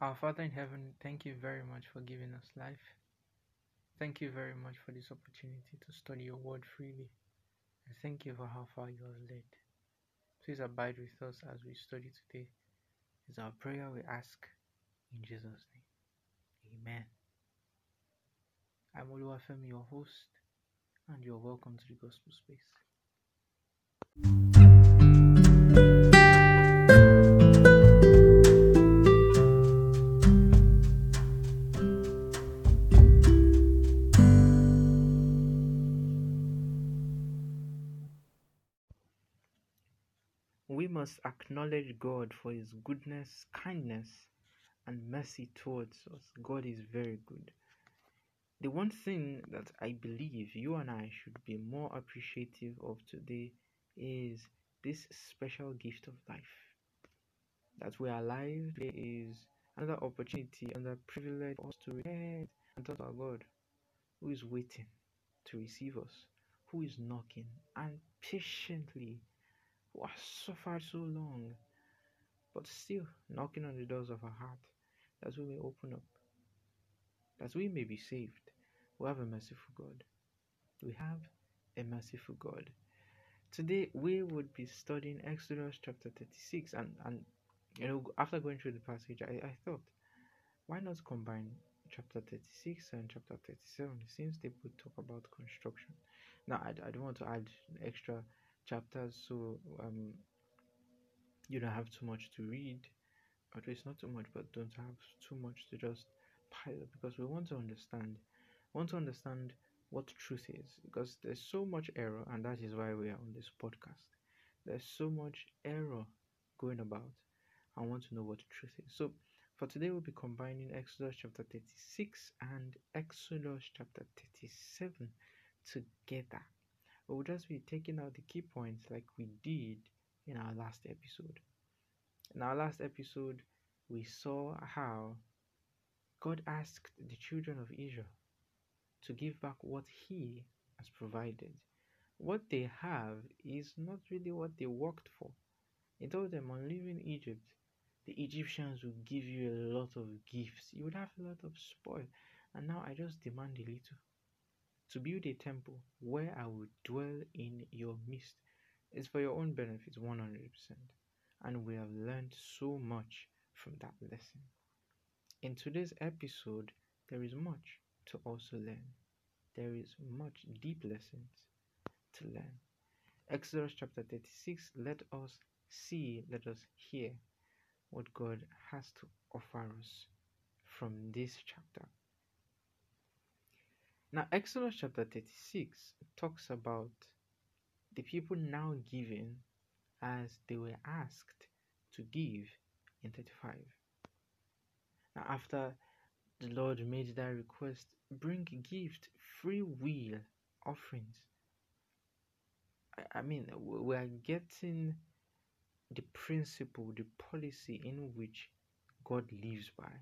Our Father in heaven, thank you very much for giving us life. Thank you very much for this opportunity to study your word freely. And thank you for how far you have led. Please abide with us as we study today. It's our prayer we ask in Jesus' name. Amen. I'm Oluwafemi, your host, and you're welcome to the Gospel Space. We must acknowledge God for His goodness, kindness, and mercy towards us. God is very good. The one thing that I believe you and I should be more appreciative of today is this special gift of life. That we are alive there is another opportunity, another privilege for us to repent and talk to our God who is waiting to receive us, who is knocking and patiently, who has suffered so long, but still knocking on the doors of our heart that we may open up, that we may be saved. We have a merciful God. We have a merciful God. Today we would be studying Exodus chapter 36 and, and you know after going through the passage I, I thought why not combine chapter 36 and chapter 37 since they both talk about construction. Now I, I don't want to add extra chapters so um you don't have too much to read. At least not too much but don't have too much to just pile up because we want to understand want to understand what truth is because there's so much error and that is why we are on this podcast. There's so much error going about i want to know what truth is. So for today we'll be combining exodus chapter 36 and exodus chapter 37 together we'll just be taking out the key points like we did in our last episode in our last episode we saw how god asked the children of israel to give back what He has provided. What they have is not really what they worked for. He told them on leaving Egypt, the Egyptians will give you a lot of gifts. You would have a lot of spoil. And now I just demand a little. To build a temple where I will dwell in your midst is for your own benefit 100%. And we have learned so much from that lesson. In today's episode, there is much to also learn. There is much deep lessons to learn. Exodus chapter 36, let us see, let us hear what God has to offer us from this chapter. Now, Exodus chapter 36 talks about the people now giving as they were asked to give in 35. Now, after the Lord made that request, bring gift, free will offerings. I, I mean, we are getting the principle, the policy in which God lives by.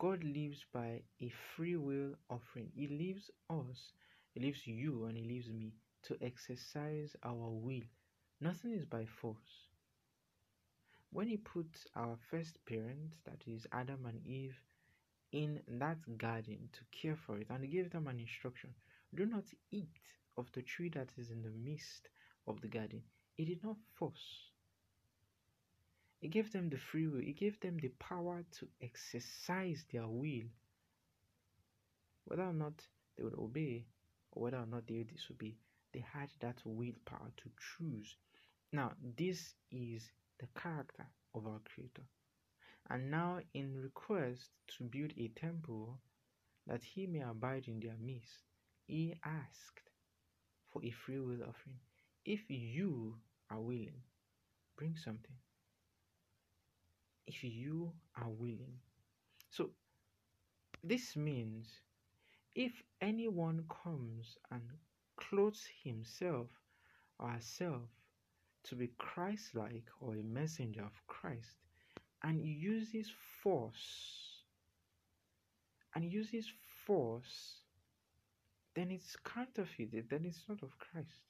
God lives by a free will offering. He leaves us, He leaves you, and He leaves me to exercise our will. Nothing is by force. When He put our first parents, that is Adam and Eve, in that garden to care for it and he gave them an instruction do not eat of the tree that is in the midst of the garden he did not force he gave them the free will he gave them the power to exercise their will whether or not they would obey or whether or not they would disobey they had that willpower to choose now this is the character of our creator and now in request to build a temple that he may abide in their midst, he asked for a free will offering. If you are willing, bring something. If you are willing. So this means if anyone comes and clothes himself or herself to be Christ like or a messenger of Christ, and uses force and uses force then it's counterfeited then it's not of christ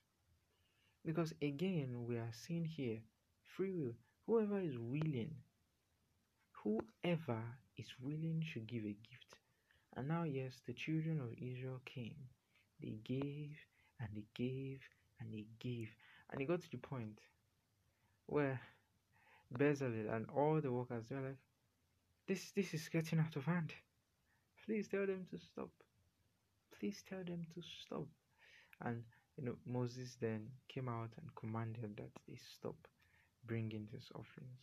because again we are seeing here free will whoever is willing whoever is willing should give a gift. And now, yes, the children of Israel came. They gave and they gave and they gave. And it got to the point where Bezalel and all the workers were like, this, this is getting out of hand. Please tell them to stop. Please tell them to stop. And you know, Moses then came out and commanded that they stop bringing these offerings.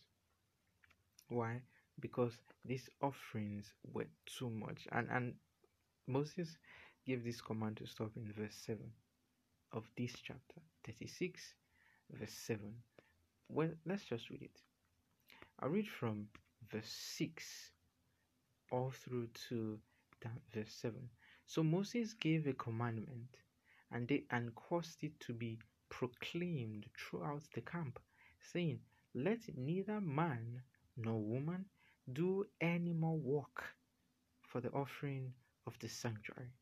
Why? Because these offerings were too much. And and Moses gave this command to stop in verse 7 of this chapter 36, verse 7. Well, let's just read it. I'll read from verse 6 all through to verse 7. So Moses gave a commandment and they and caused it to be proclaimed throughout the camp, saying, Let neither man nor woman do any more work for the offering of the sanctuary.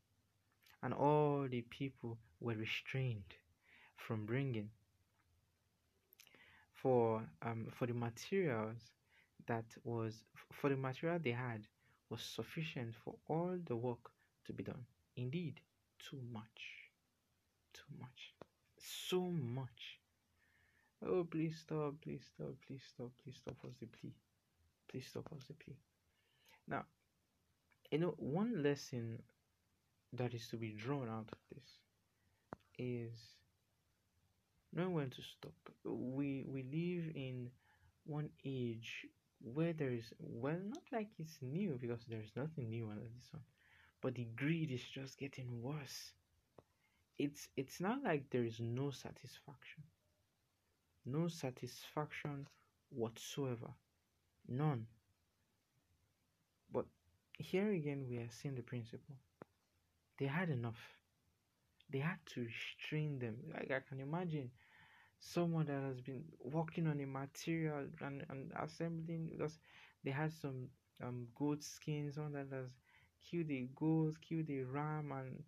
And all the people were restrained from bringing for um, for the materials that was for the material they had was sufficient for all the work to be done. Indeed, too much. Too much. So much. Oh, please stop, please stop, please stop, please stop was the plea. Please stop was the plea. Now, you know, one lesson that is to be drawn out of this is knowing when to stop. We we live in one age where there is well not like it's new because there's nothing new under this one but the greed is just getting worse it's it's not like there is no satisfaction no satisfaction whatsoever none but here again we are seeing the principle they had enough they had to restrain them like i can imagine someone that has been working on a material and, and assembling because they had some um goat skins, someone that has killed a goat, killed a ram and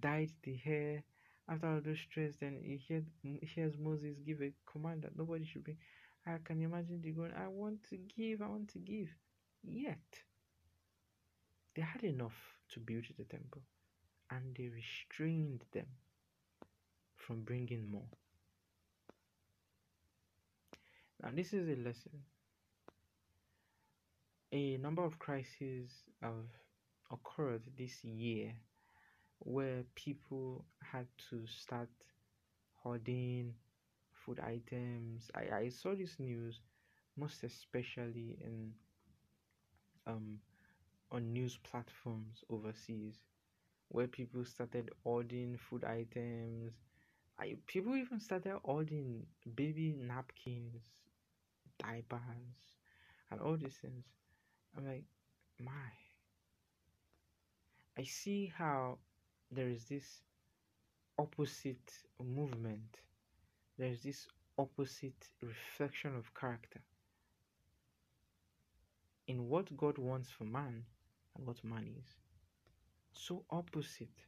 dyed the hair. After all those stress, then he heard, hears Moses give a command that nobody should be. I can imagine the going, I want to give, I want to give. Yet, they had enough to build the temple and they restrained them from bringing more. Now, this is a lesson. A number of crises have occurred this year where people had to start hoarding food items. I, I saw this news most especially in um on news platforms overseas where people started ordering food items. I people even started ordering baby napkins, diapers and all these things. I'm like, my. I see how there is this opposite movement, there's this opposite reflection of character in what God wants for man and what man is. So opposite.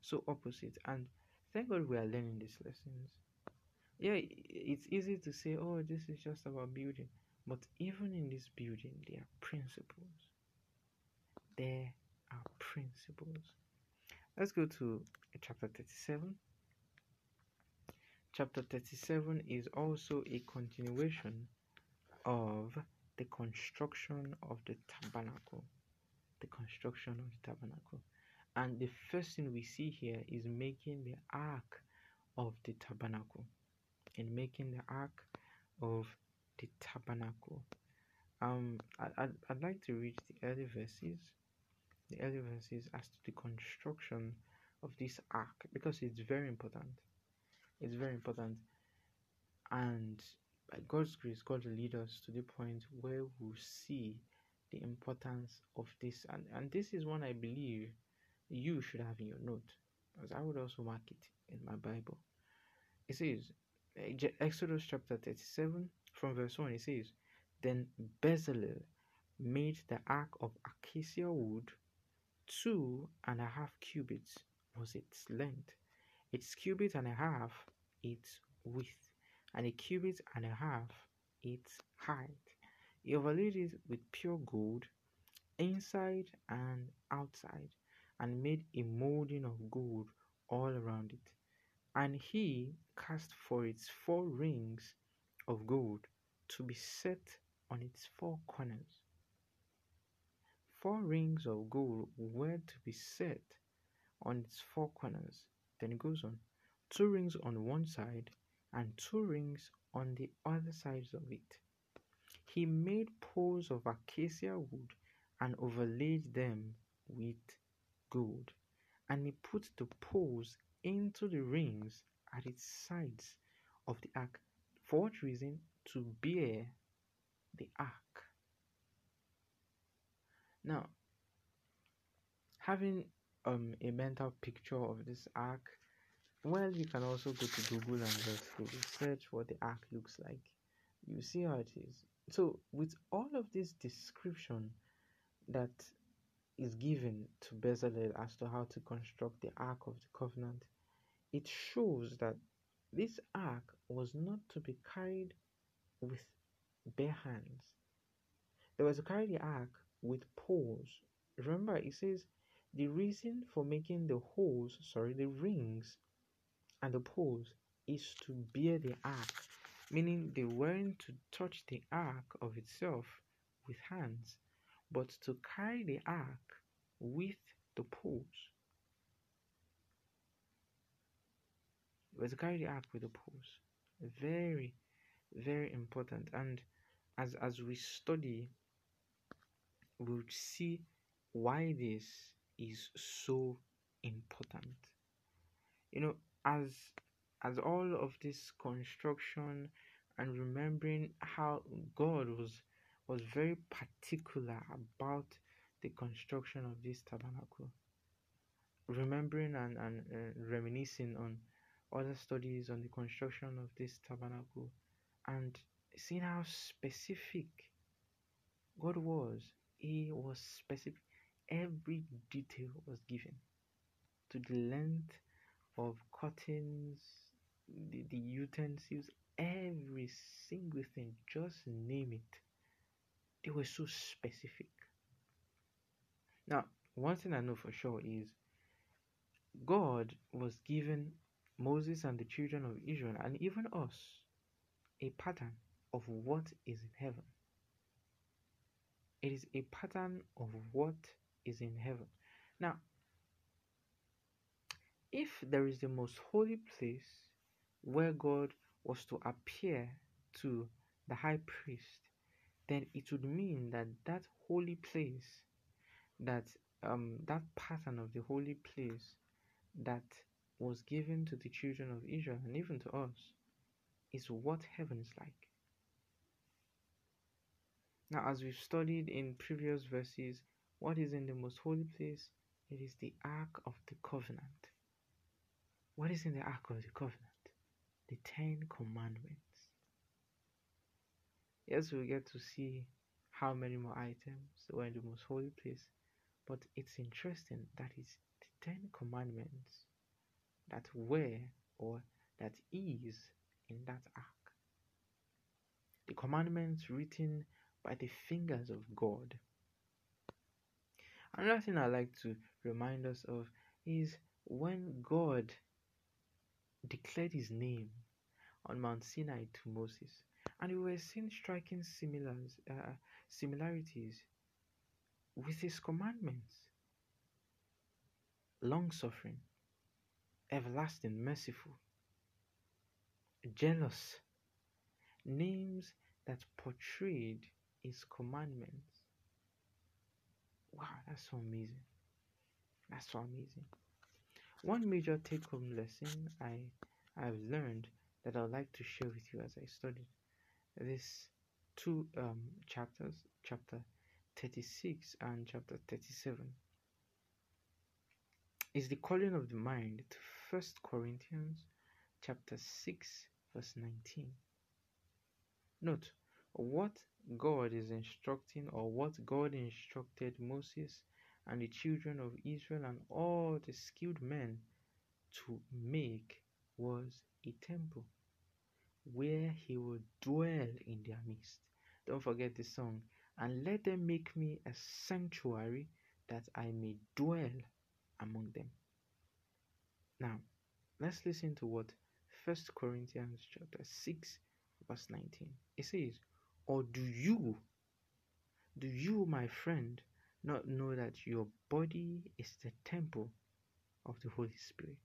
So opposite. And thank God we are learning these lessons yeah it's easy to say oh this is just about building but even in this building there are principles there are principles let's go to chapter 37 chapter 37 is also a continuation of the construction of the tabernacle the construction of the tabernacle and the first thing we see here is making the ark of the tabernacle in making the ark of the tabernacle. Um, I, I'd, I'd like to read the early verses, the early verses as to the construction of this ark because it's very important. It's very important, and by God's grace, God will lead us to the point where we'll see the importance of this. And, and this is one I believe you should have in your note, as I would also mark it in my Bible. It says, eh, Exodus chapter 37 from verse 1 it says, Then Bezalel made the ark of acacia wood, two and a half cubits was its length, its cubit and a half its width, and a cubit and a half its height. He overlaid it with pure gold, inside and outside, and made a molding of gold all around it. And he cast for its four rings of gold to be set on its four corners. Four rings of gold were to be set on its four corners. Then it goes on two rings on one side and two rings on the other sides of it. He made poles of acacia wood and overlaid them with gold. And he put the poles into the rings at its sides of the ark. For what reason? To bear the ark. Now, having um, a mental picture of this ark, well, you can also go to Google and just search what the ark looks like. You see how it is. So, with all of this description that is given to Bezalel as to how to construct the Ark of the Covenant, it shows that this ark was not to be carried with bare hands. They were to carry the ark with poles. Remember, it says the reason for making the holes, sorry, the rings and the poles is to bear the ark, meaning they weren't to touch the ark of itself with hands, but to carry the ark with the poles. Was to carry the ark with the poles. Very, very important. And as as we study, we'll see why this is so important. You know, as as all of this construction and remembering how God was was very particular about the construction of this tabernacle. Remembering and, and uh, reminiscing on other studies on the construction of this tabernacle and seeing how specific God was. He was specific. Every detail was given to the length of curtains, the, the utensils, every single thing. Just name it. They were so specific. Now, one thing I know for sure is God was giving Moses and the children of Israel, and even us, a pattern of what is in heaven. It is a pattern of what is in heaven. Now, if there is the most holy place where God was to appear to the high priest, then it would mean that that holy place, that um, that pattern of the holy place that was given to the children of Israel and even to us is what heaven is like. Now, as we've studied in previous verses, what is in the most holy place? It is the Ark of the Covenant. What is in the Ark of the Covenant? The Ten Commandments. Yes, we get to see how many more items were in the most holy place, but it's interesting that it's the Ten Commandments that were or that is in that ark. The commandments written by the fingers of God. Another thing I like to remind us of is when God declared his name on Mount Sinai to Moses, and we were seeing striking similars, uh, similarities with his commandments long suffering, everlasting, merciful, jealous, names that portrayed his commandments. Wow, that's so amazing. That's so amazing. One major take home lesson I I've learned that I'd like to share with you as I studied these two um, chapters, chapter 36 and chapter 37 is the calling of the mind to First Corinthians chapter 6 verse 19. Note what God is instructing or what God instructed Moses and the children of Israel and all the skilled men to make was a temple where he would dwell in their midst. Don't forget the song. And let them make me a sanctuary that I may dwell among them. Now, let's listen to what First Corinthians chapter 6 verse 19. It says, Or do you, do you, my friend, not know that your body is the temple of the Holy Spirit,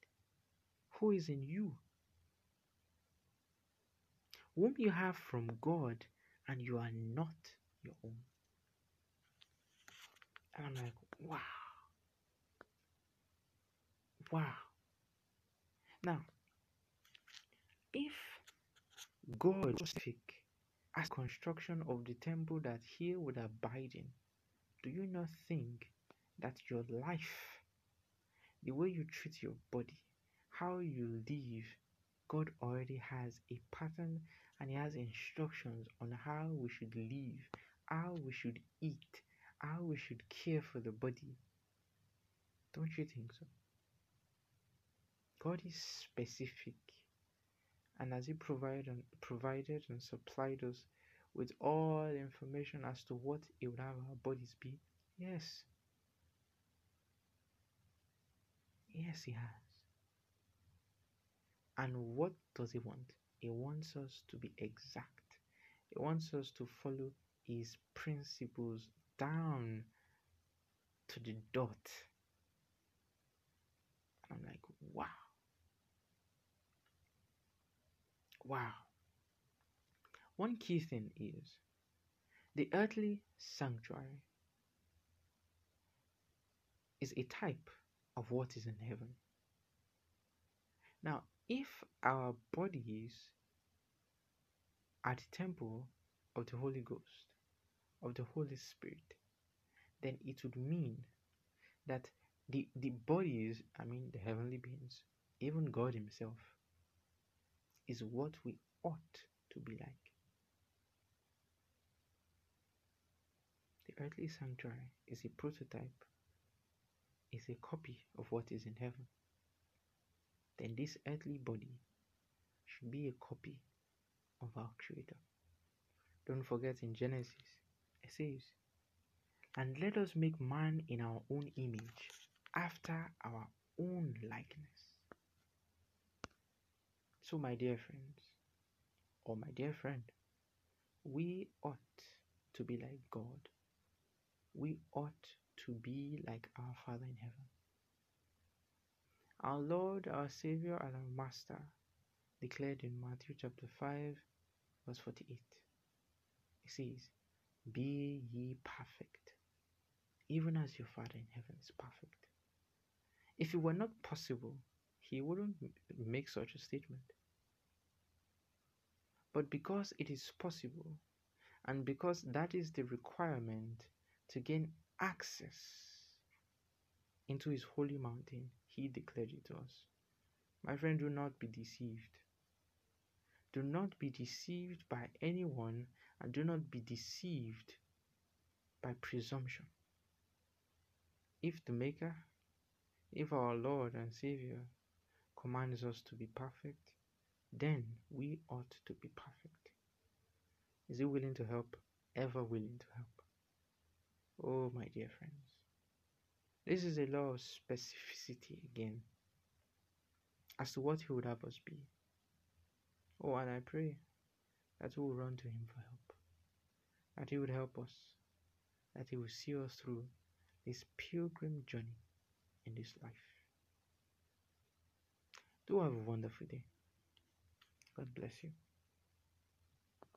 who is in you, whom you have from God, and you are not your own? And I'm like, wow. Wow. Now, if God specific as construction of the temple that he would abide in, do you not think that your life, the way you treat your body, how you live, God already has a pattern and He has instructions on how we should live, how we should eat, how we should care for the body. Don't you think so? God is specific and has He provided and provided and supplied us with all the information as to what He would have our bodies be? Yes. Yes, He has. And what does He want? He wants us to be exact. He wants us to follow His principles down to the dot. I'm like, wow. Wow. One key thing is the earthly sanctuary is a type of what is in heaven. Now, if our bodies are the temple of the Holy Ghost, of the Holy Spirit, then it would mean that the, the bodies, I mean the heavenly beings, even God Himself, is what we ought to be like. Earthly sanctuary is a prototype, is a copy of what is in heaven. Then this earthly body should be a copy of our Creator. Don't forget in Genesis, it says, And let us make man in our own image, after our own likeness. So, my dear friends, or my dear friend, we ought to be like God. We ought to be like our Father in heaven. Our Lord, our Savior, and our Master declared in Matthew chapter 5, verse 48. It says, Be ye perfect, even as your Father in heaven is perfect. If it were not possible, he wouldn't make such a statement. But because it is possible, and because that is the requirement to gain access into his holy mountain, he declared it to us. My friend, do not be deceived. Do not be deceived by anyone, and do not be deceived by presumption. If the Maker, if our Lord and Savior commands us to be perfect, then we ought to be perfect. Is He willing to help? Ever willing to help? Oh, my dear friends, this is a law of specificity again as to what He would have us be. Oh, and I pray that we will run to Him for help, that He would help us, that He will see us through this pilgrim journey in this life. Do have a wonderful day. God bless you.